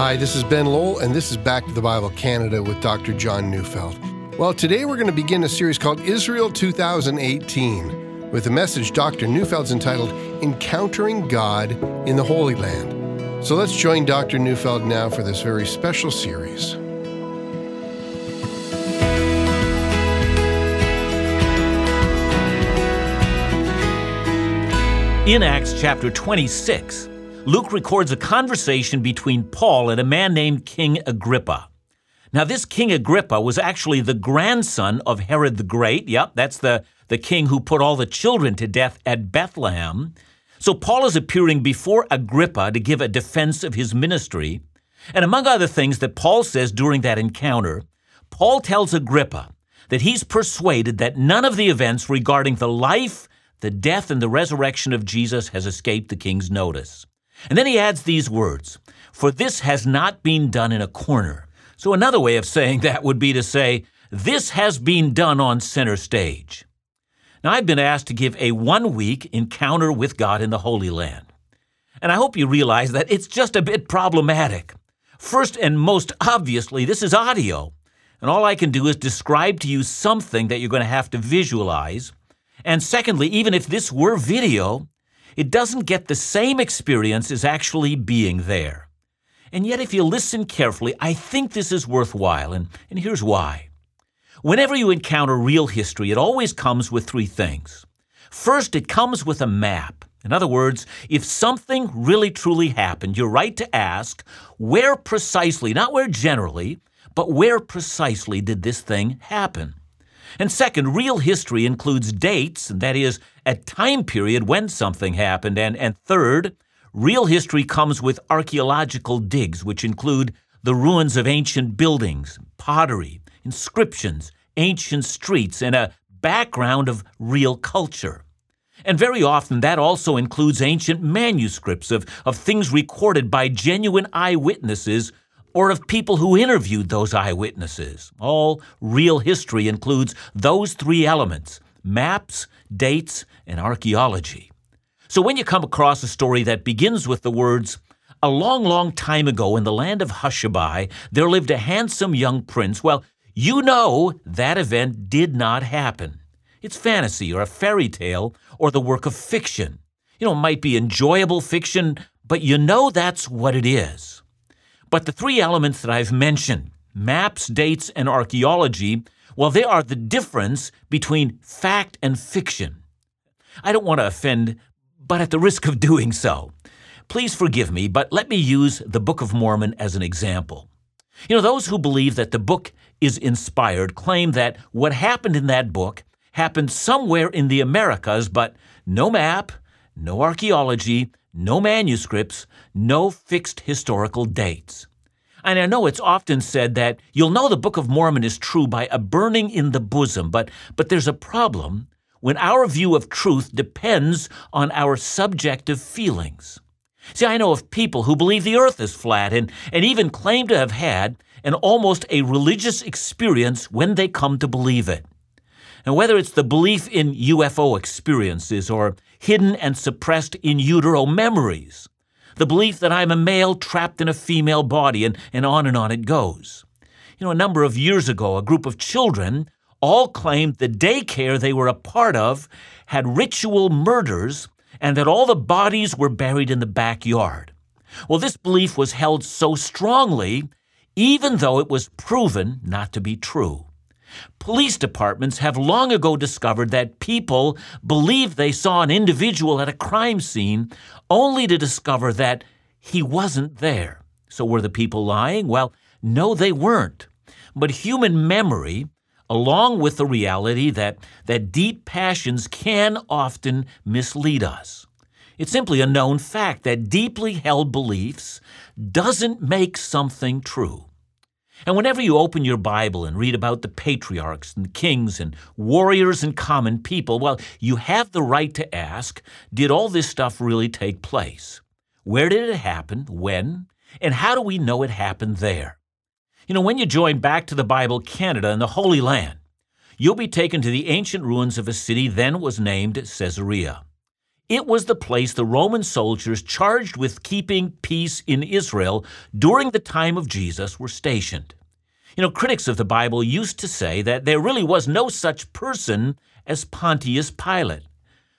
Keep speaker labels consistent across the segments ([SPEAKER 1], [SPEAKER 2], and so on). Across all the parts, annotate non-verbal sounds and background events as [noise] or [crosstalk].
[SPEAKER 1] Hi, this is Ben Lowell, and this is Back to the Bible Canada with Dr. John Neufeld. Well, today we're going to begin a series called Israel 2018 with a message Dr. Neufeld's entitled Encountering God in the Holy Land. So let's join Dr. Neufeld now for this very special series.
[SPEAKER 2] In Acts chapter 26, Luke records a conversation between Paul and a man named King Agrippa. Now, this King Agrippa was actually the grandson of Herod the Great. Yep, that's the, the king who put all the children to death at Bethlehem. So, Paul is appearing before Agrippa to give a defense of his ministry. And among other things that Paul says during that encounter, Paul tells Agrippa that he's persuaded that none of the events regarding the life, the death and the resurrection of Jesus has escaped the king's notice. And then he adds these words For this has not been done in a corner. So another way of saying that would be to say, This has been done on center stage. Now, I've been asked to give a one week encounter with God in the Holy Land. And I hope you realize that it's just a bit problematic. First and most obviously, this is audio. And all I can do is describe to you something that you're going to have to visualize. And secondly, even if this were video, it doesn't get the same experience as actually being there. And yet, if you listen carefully, I think this is worthwhile, and, and here's why. Whenever you encounter real history, it always comes with three things. First, it comes with a map. In other words, if something really truly happened, you're right to ask where precisely, not where generally, but where precisely did this thing happen? And second, real history includes dates, that is, a time period when something happened. And, and third, real history comes with archaeological digs, which include the ruins of ancient buildings, pottery, inscriptions, ancient streets, and a background of real culture. And very often that also includes ancient manuscripts of, of things recorded by genuine eyewitnesses or of people who interviewed those eyewitnesses. All real history includes those three elements maps, dates, and archaeology. So when you come across a story that begins with the words, a long, long time ago in the land of Hushabai, there lived a handsome young prince, well, you know that event did not happen. It's fantasy or a fairy tale or the work of fiction. You know, it might be enjoyable fiction, but you know that's what it is. But the three elements that I've mentioned maps, dates, and archaeology well, they are the difference between fact and fiction. I don't want to offend, but at the risk of [laughs] doing so, please forgive me, but let me use the Book of Mormon as an example. You know, those who believe that the book is inspired claim that what happened in that book happened somewhere in the Americas, but no map, no archaeology, no manuscripts, no fixed historical dates. And I know it's often said that you'll know the Book of Mormon is true by a burning in the bosom, but, but there's a problem when our view of truth depends on our subjective feelings. See, I know of people who believe the earth is flat and, and even claim to have had an almost a religious experience when they come to believe it. And whether it's the belief in UFO experiences or hidden and suppressed in utero memories, the belief that I'm a male trapped in a female body, and, and on and on it goes. You know, a number of years ago, a group of children all claimed the daycare they were a part of had ritual murders and that all the bodies were buried in the backyard. Well, this belief was held so strongly, even though it was proven not to be true. Police departments have long ago discovered that people believed they saw an individual at a crime scene only to discover that he wasn't there. So were the people lying? Well, no, they weren't. But human memory, along with the reality that, that deep passions can often mislead us. It's simply a known fact that deeply held beliefs doesn't make something true. And whenever you open your Bible and read about the patriarchs and the kings and warriors and common people, well, you have the right to ask did all this stuff really take place? Where did it happen? When? And how do we know it happened there? You know, when you join Back to the Bible Canada and the Holy Land, you'll be taken to the ancient ruins of a city then was named Caesarea. It was the place the Roman soldiers charged with keeping peace in Israel during the time of Jesus were stationed. You know, critics of the Bible used to say that there really was no such person as Pontius Pilate.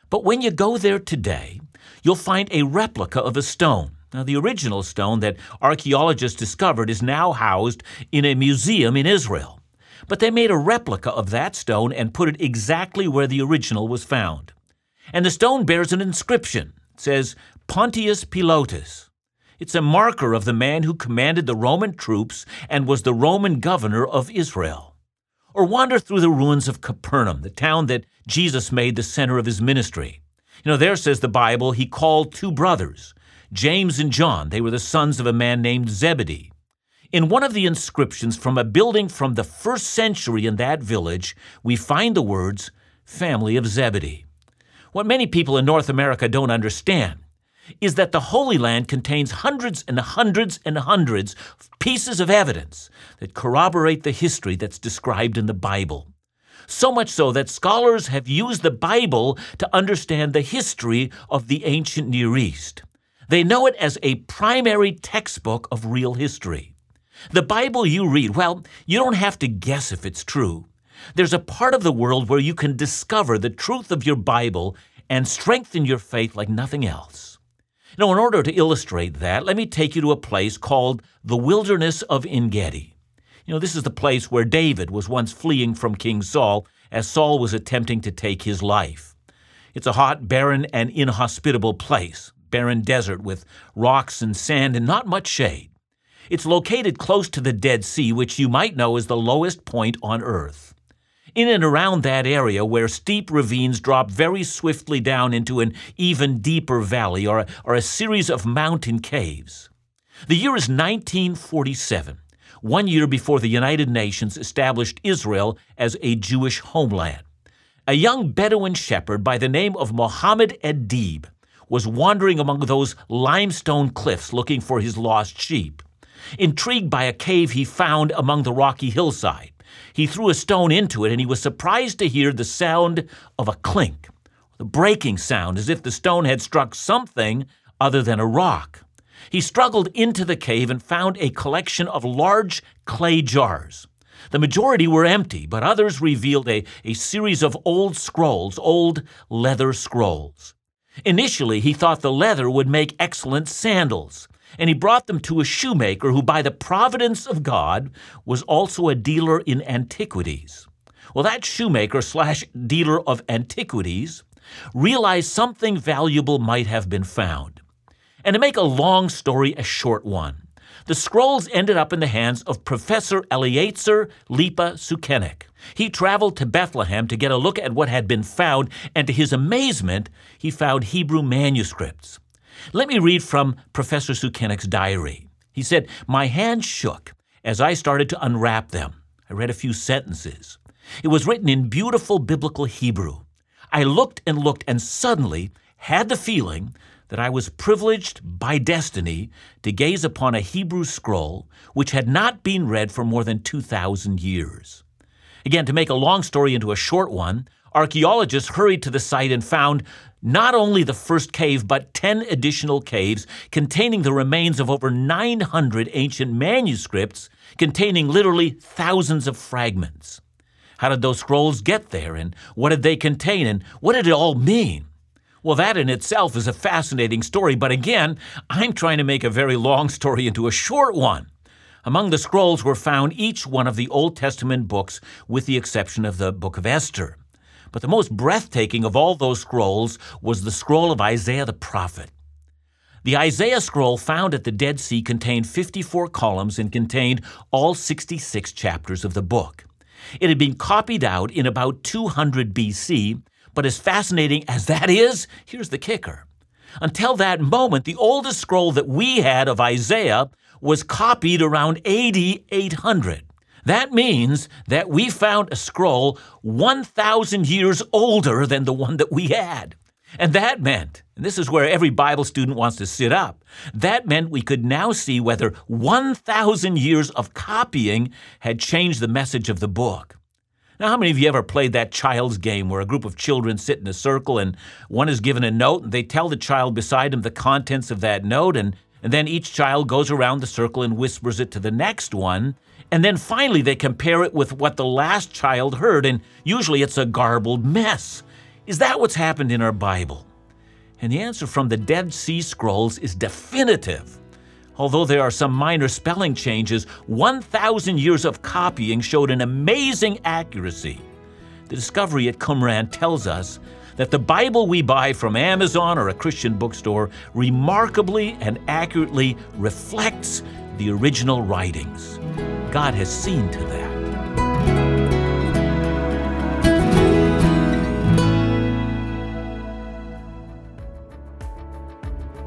[SPEAKER 2] But when you go there today, you'll find a replica of a stone. Now, the original stone that archaeologists discovered is now housed in a museum in Israel. But they made a replica of that stone and put it exactly where the original was found. And the stone bears an inscription. It says, Pontius Pilatus. It's a marker of the man who commanded the Roman troops and was the Roman governor of Israel. Or wander through the ruins of Capernaum, the town that Jesus made the center of his ministry. You know, there says the Bible, he called two brothers, James and John. They were the sons of a man named Zebedee. In one of the inscriptions from a building from the first century in that village, we find the words, family of Zebedee. What many people in North America don't understand is that the Holy Land contains hundreds and hundreds and hundreds of pieces of evidence that corroborate the history that's described in the Bible. So much so that scholars have used the Bible to understand the history of the ancient Near East. They know it as a primary textbook of real history. The Bible you read, well, you don't have to guess if it's true. There's a part of the world where you can discover the truth of your Bible and strengthen your faith like nothing else. Now, in order to illustrate that, let me take you to a place called the Wilderness of Engedi. You know, this is the place where David was once fleeing from King Saul as Saul was attempting to take his life. It's a hot, barren, and inhospitable place, barren desert with rocks and sand and not much shade. It's located close to the Dead Sea, which you might know is the lowest point on earth in and around that area where steep ravines drop very swiftly down into an even deeper valley or a, or a series of mountain caves. The year is 1947, one year before the United Nations established Israel as a Jewish homeland. A young Bedouin shepherd by the name of Mohammed Edib was wandering among those limestone cliffs looking for his lost sheep. Intrigued by a cave he found among the rocky hillside, he threw a stone into it, and he was surprised to hear the sound of a clink, the breaking sound, as if the stone had struck something other than a rock. He struggled into the cave and found a collection of large clay jars. The majority were empty, but others revealed a, a series of old scrolls, old leather scrolls. Initially, he thought the leather would make excellent sandals, and he brought them to a shoemaker who, by the providence of God, was also a dealer in antiquities. Well, that shoemaker slash dealer of antiquities realized something valuable might have been found. And to make a long story a short one, the scrolls ended up in the hands of Professor Eliezer Lipa Sukenik. He traveled to Bethlehem to get a look at what had been found, and to his amazement, he found Hebrew manuscripts. Let me read from Professor Sukenik's diary. He said, My hands shook as I started to unwrap them. I read a few sentences. It was written in beautiful biblical Hebrew. I looked and looked and suddenly had the feeling that I was privileged by destiny to gaze upon a Hebrew scroll which had not been read for more than 2,000 years. Again, to make a long story into a short one, archaeologists hurried to the site and found not only the first cave, but 10 additional caves containing the remains of over 900 ancient manuscripts containing literally thousands of fragments. How did those scrolls get there, and what did they contain, and what did it all mean? Well, that in itself is a fascinating story, but again, I'm trying to make a very long [laughs] story into a short one. Among the scrolls were found each one of the Old Testament books, with the exception of the book of Esther. But the most breathtaking of all those scrolls was the scroll of Isaiah the prophet. The Isaiah scroll found at the Dead Sea contained 54 columns and contained all 66 chapters of the book. It had been copied out in about 200 BC, but as fascinating as that is, here's the kicker. Until that moment, the oldest scroll that we had of Isaiah was copied around AD 800. That means that we found a scroll 1,000 years older than the one that we had. And that meant, and this is where every Bible student wants to sit up, that meant we could now see whether 1,000 years of copying had changed the message of the book. Now, how many of you ever played that child's game where a group of children sit in a circle and one is given a note and they tell the child beside him the contents of that note and, and then each child goes around the circle and whispers it to the next one and then finally they compare it with what the last child heard and usually it's a garbled mess. Is that what's happened in our Bible? And the answer from the Dead Sea Scrolls is definitive. Although there are some minor spelling changes, 1,000 years of copying showed an amazing accuracy. The discovery at Qumran tells us that the Bible we buy from Amazon or a Christian bookstore remarkably and accurately reflects the original writings. God has seen to that.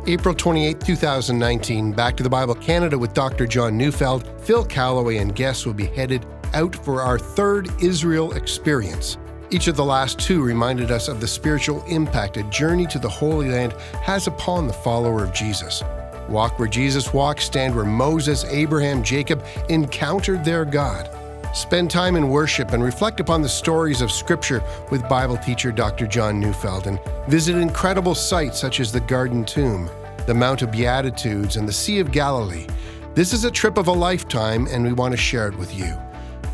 [SPEAKER 1] April 28, 2019, Back to the Bible Canada with Dr. John Neufeld, Phil Callaway, and guests will be headed out for our third Israel experience. Each of the last two reminded us of the spiritual impact a journey to the Holy Land has upon the follower of Jesus. Walk where Jesus walked, stand where Moses, Abraham, Jacob encountered their God. Spend time in worship and reflect upon the stories of Scripture with Bible teacher Dr. John Neufeld and visit incredible sites such as the Garden Tomb, the Mount of Beatitudes, and the Sea of Galilee. This is a trip of a lifetime, and we want to share it with you.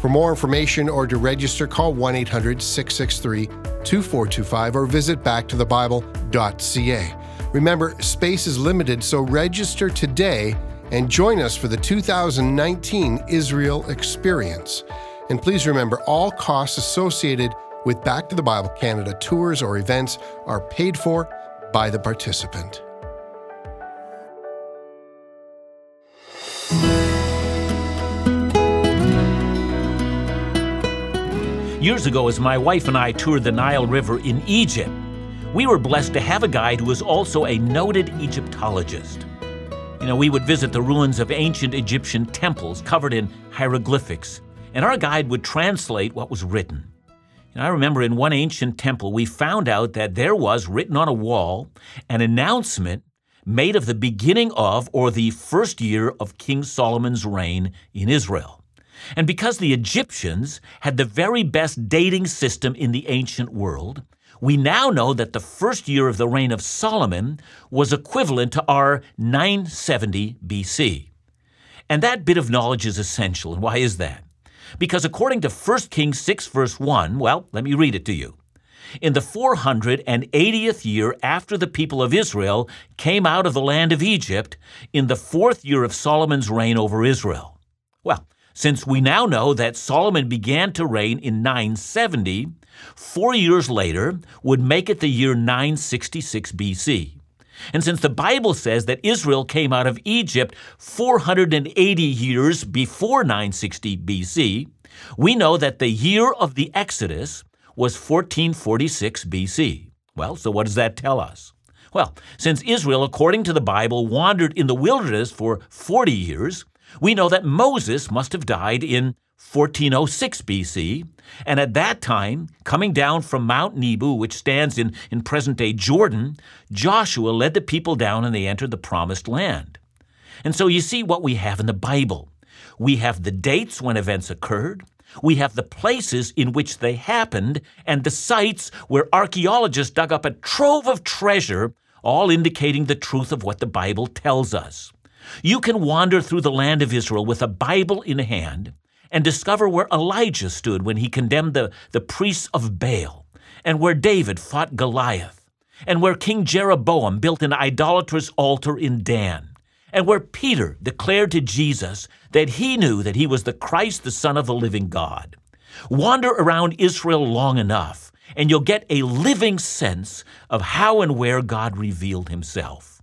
[SPEAKER 1] For more information or to register, call 1 800 663 2425 or visit backtothebible.ca. Remember, space is limited, so register today and join us for the 2019 Israel Experience. And please remember, all costs associated with Back to the Bible Canada tours or events are paid for by the participant.
[SPEAKER 2] Years ago, as my wife and I toured the Nile River in Egypt, we were blessed to have a guide who was also a noted Egyptologist. You know, we would visit the ruins of ancient Egyptian temples covered in hieroglyphics, and our guide would translate what was written. And I remember in one ancient temple, we found out that there was written on a wall an announcement made of the beginning of or the first year of King Solomon's reign in Israel. And because the Egyptians had the very best dating system in the ancient world, we now know that the first year of the reign of Solomon was equivalent to our 970 BC. And that bit of knowledge is essential. And why is that? Because according to 1 Kings 6, verse 1, well, let me read it to you. In the 480th year after the people of Israel came out of the land of Egypt, in the fourth year of Solomon's reign over Israel. Well, since we now know that Solomon began to reign in 970, four years later would make it the year 966 BC. And since the Bible says that Israel came out of Egypt 480 years before 960 BC, we know that the year of the Exodus was 1446 BC. Well, so what does that tell us? Well, since Israel, according to the Bible, wandered in the wilderness for 40 years, we know that Moses must have died in 1406 BC, and at that time, coming down from Mount Nebo, which stands in, in present day Jordan, Joshua led the people down and they entered the promised land. And so you see what we have in the Bible. We have the dates when events occurred, we have the places in which they happened, and the sites where archaeologists dug up a trove of treasure, all indicating the truth of what the Bible tells us. You can wander through the land of Israel with a Bible in hand and discover where Elijah stood when he condemned the, the priests of Baal, and where David fought Goliath, and where King Jeroboam built an idolatrous altar in Dan, and where Peter declared to Jesus that he knew that he was the Christ, the Son of the living God. Wander around Israel long enough, and you'll get a living sense of how and where God revealed himself.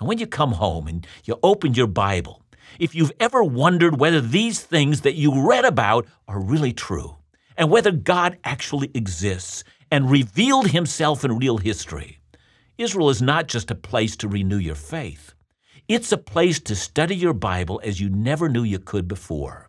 [SPEAKER 2] And when you come home and you open your Bible, if you've ever wondered whether these things that you read about are really true, and whether God actually exists and revealed himself in real history, Israel is not just a place to renew your faith. It's a place to study your Bible as you never knew you could before.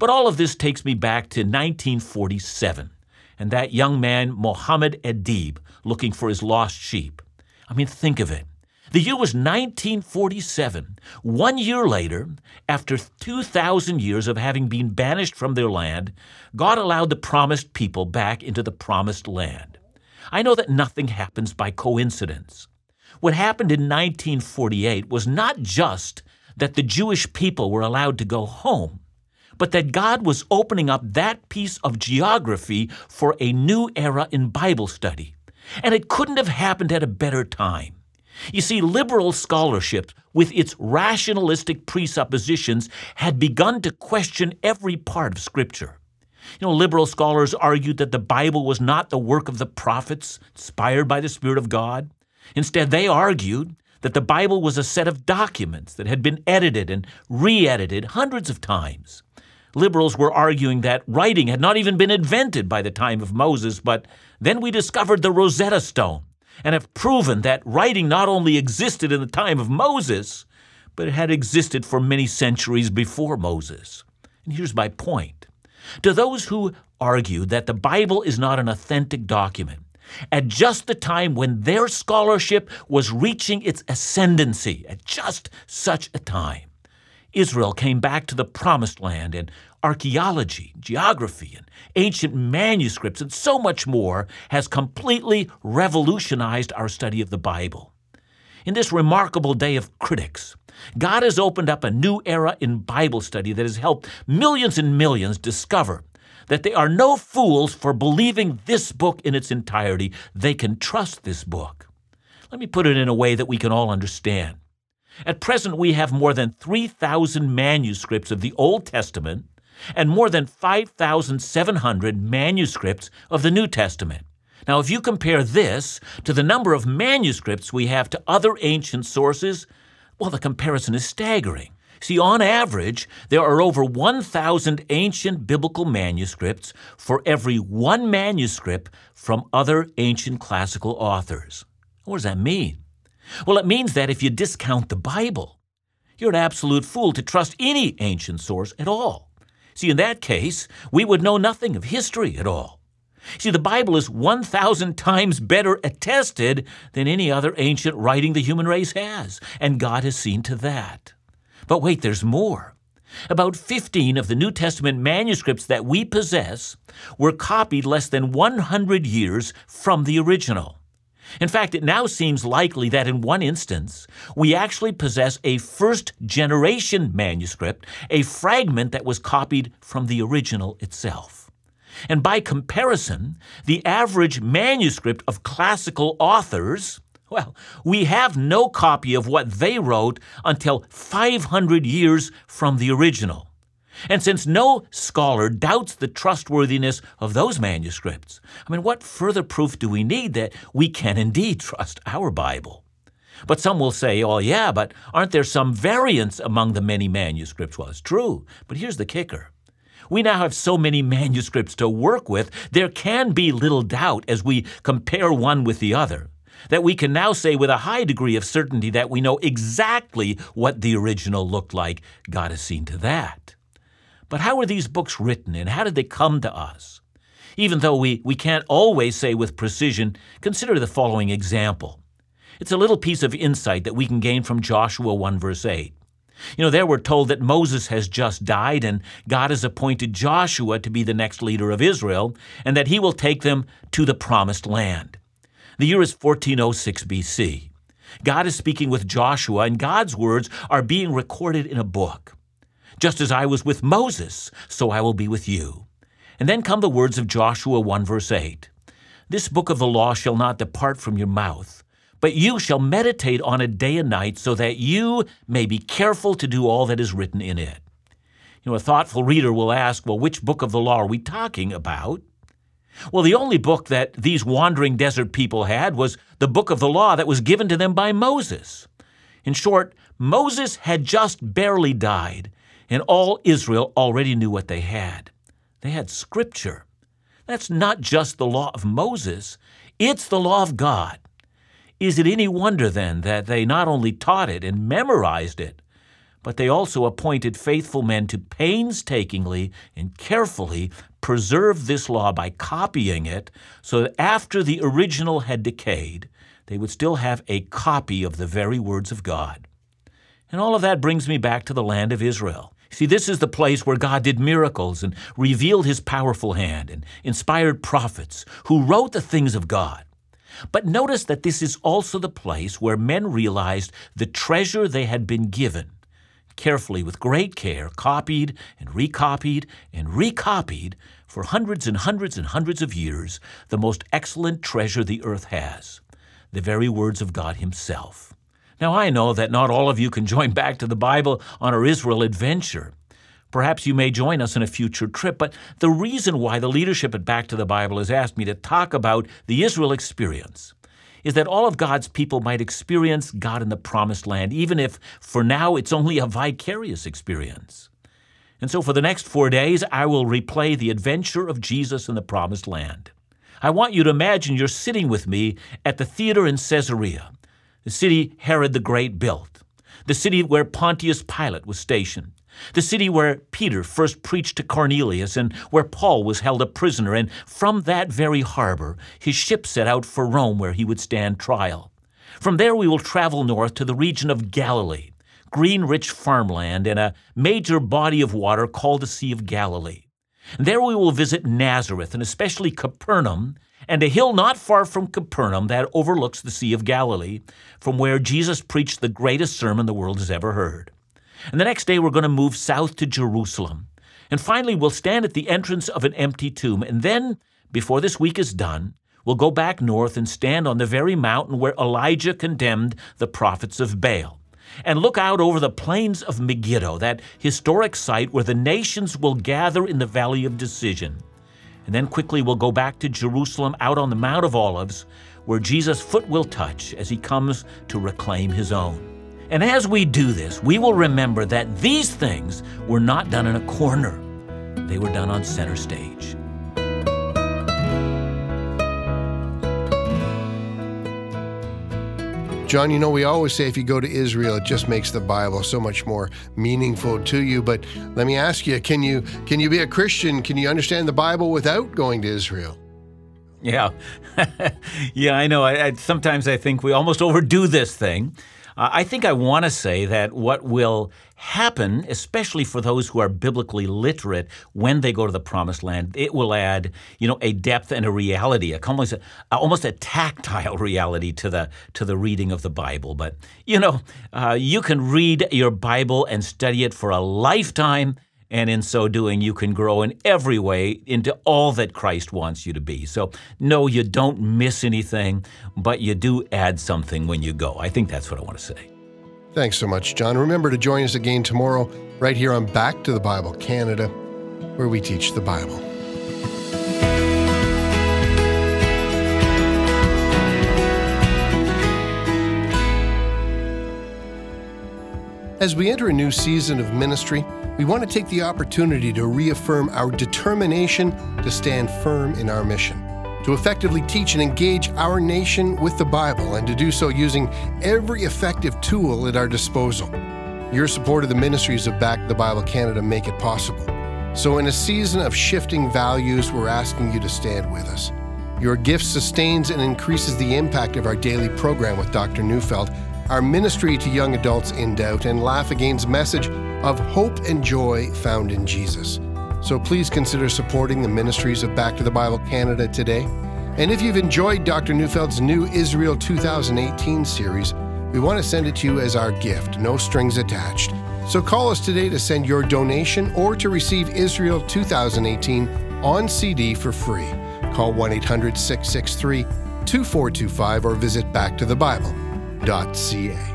[SPEAKER 2] But all of this takes me back to 1947 and that young man, Mohammed Adib, looking for his lost sheep. I mean, think of it. The year was 1947. One year later, after 2,000 years of having been banished from their land, God allowed the promised people back into the promised land. I know that nothing happens by coincidence. What happened in 1948 was not just that the Jewish people were allowed to go home, but that God was opening up that piece of geography for a new era in Bible study. And it couldn't have happened at a better time. You see, liberal scholarship, with its rationalistic presuppositions, had begun to question every part of Scripture. You know, liberal scholars argued that the Bible was not the work of the prophets, inspired by the Spirit of God. Instead, they argued that the Bible was a set of documents that had been edited and re edited hundreds of times. Liberals were arguing that writing had not even been invented by the time of Moses, but then we discovered the Rosetta Stone and have proven that writing not only existed in the time of Moses, but it had existed for many centuries before Moses. And here's my point. To those who argue that the Bible is not an authentic document, at just the time when their scholarship was reaching its ascendancy, at just such a time, Israel came back to the promised land, and archaeology, geography, and ancient manuscripts, and so much more has completely revolutionized our study of the Bible. In this remarkable day of critics, God has opened up a new era in Bible study that has helped millions and millions discover that they are no fools for believing this book in its entirety. They can trust this book. Let me put it in a way that we can all understand. At present, we have more than 3,000 manuscripts of the Old Testament and more than 5,700 manuscripts of the New Testament. Now, if you compare this to the number of manuscripts we have to other ancient sources, well, the comparison is staggering. See, on average, there are over 1,000 ancient biblical manuscripts for every one manuscript from other ancient classical authors. What does that mean? Well, it means that if you discount the Bible, you're an absolute fool to trust any ancient source at all. See, in that case, we would know nothing of history at all. See, the Bible is 1,000 times better attested than any other ancient writing the human race has, and God has seen to that. But wait, there's more. About 15 of the New Testament manuscripts that we possess were copied less than 100 years from the original. In fact, it now seems likely that in one instance, we actually possess a first generation manuscript, a fragment that was copied from the original itself. And by comparison, the average manuscript of classical authors, well, we have no copy of what they wrote until 500 years from the original. And since no scholar doubts the trustworthiness of those manuscripts, I mean, what further proof do we need that we can indeed trust our Bible? But some will say, oh, yeah, but aren't there some variants among the many manuscripts? Well, it's true, but here's the kicker. We now have so many manuscripts to work with, there can be little doubt as we compare one with the other that we can now say with a high degree of certainty that we know exactly what the original looked like. God has seen to that. But how were these books written and how did they come to us? Even though we, we can't always say with precision, consider the following example. It's a little piece of insight that we can gain from Joshua 1 verse 8. You know, there we're told that Moses has just died and God has appointed Joshua to be the next leader of Israel and that he will take them to the promised land. The year is 1406 BC. God is speaking with Joshua and God's words are being recorded in a book. Just as I was with Moses, so I will be with you. And then come the words of Joshua 1 verse 8. This book of the law shall not depart from your mouth, but you shall meditate on it day and night, so that you may be careful to do all that is written in it. You know, a thoughtful reader will ask, well, which book of the law are we talking about? Well, the only book that these wandering desert people had was the book of the law that was given to them by Moses. In short, Moses had just barely died, and all Israel already knew what they had. They had Scripture. That's not just the law of Moses, it's the law of God. Is it any wonder then that they not only taught it and memorized it, but they also appointed faithful men to painstakingly and carefully preserve this law by copying it so that after the original had decayed, they would still have a copy of the very words of God. And all of that brings me back to the land of Israel. See, this is the place where God did miracles and revealed his powerful hand and inspired prophets who wrote the things of God. But notice that this is also the place where men realized the treasure they had been given, carefully, with great care, copied and recopied and recopied for hundreds and hundreds and hundreds of years, the most excellent treasure the earth has the very words of God Himself. Now, I know that not all of you can join back to the Bible on our Israel adventure. Perhaps you may join us in a future trip, but the reason why the leadership at Back to the Bible has asked me to talk about the Israel experience is that all of God's people might experience God in the promised land, even if for now it's only a vicarious experience. And so for the next four days, I will replay the adventure of Jesus in the promised land. I want you to imagine you're sitting with me at the theater in Caesarea the city Herod the Great built, the city where Pontius Pilate was stationed, the city where Peter first preached to Cornelius and where Paul was held a prisoner, and from that very harbor his ship set out for Rome where he would stand trial. From there we will travel north to the region of Galilee, green rich farmland and a major body of water called the Sea of Galilee. There we will visit Nazareth and especially Capernaum and a hill not far from Capernaum that overlooks the Sea of Galilee, from where Jesus preached the greatest sermon the world has ever heard. And the next day, we're going to move south to Jerusalem. And finally, we'll stand at the entrance of an empty tomb. And then, before this week is done, we'll go back north and stand on the very mountain where Elijah condemned the prophets of Baal. And look out over the plains of Megiddo, that historic site where the nations will gather in the Valley of Decision. And then quickly we'll go back to Jerusalem out on the Mount of Olives, where Jesus' foot will touch as he comes to reclaim his own. And as we do this, we will remember that these things were not done in a corner, they were done on center stage.
[SPEAKER 1] John, you know, we always say if you go to Israel, it just makes the Bible so much more meaningful to you. But let me ask you, can you can you be a Christian? Can you understand the Bible without going to Israel?
[SPEAKER 2] Yeah, [laughs] yeah, I know. I, I, sometimes I think we almost overdo this thing. Uh, I think I want to say that what will happen, especially for those who are biblically literate, when they go to the promised land, it will add, you know, a depth and a reality, a, almost a, almost a tactile reality to the to the reading of the Bible. But you know, uh, you can read your Bible and study it for a lifetime and in so doing, you can grow in every way into all that Christ wants you to be. So, no, you don't miss anything, but you do add something when you go. I think that's what I want to say.
[SPEAKER 1] Thanks so much, John. Remember to join us again tomorrow, right here on Back to the Bible Canada, where we teach the Bible. As we enter a new season of ministry, we want to take the opportunity to reaffirm our determination to stand firm in our mission, to effectively teach and engage our nation with the Bible, and to do so using every effective tool at our disposal. Your support of the ministries of Back the Bible Canada make it possible. So, in a season of shifting values, we're asking you to stand with us. Your gift sustains and increases the impact of our daily program with Dr. Neufeld our ministry to young adults in doubt, and Laugh Again's message of hope and joy found in Jesus. So please consider supporting the ministries of Back to the Bible Canada today. And if you've enjoyed Dr. Neufeld's new Israel 2018 series, we want to send it to you as our gift, no strings attached. So call us today to send your donation or to receive Israel 2018 on CD for free. Call 1 800 663 2425 or visit Back to the Bible ca.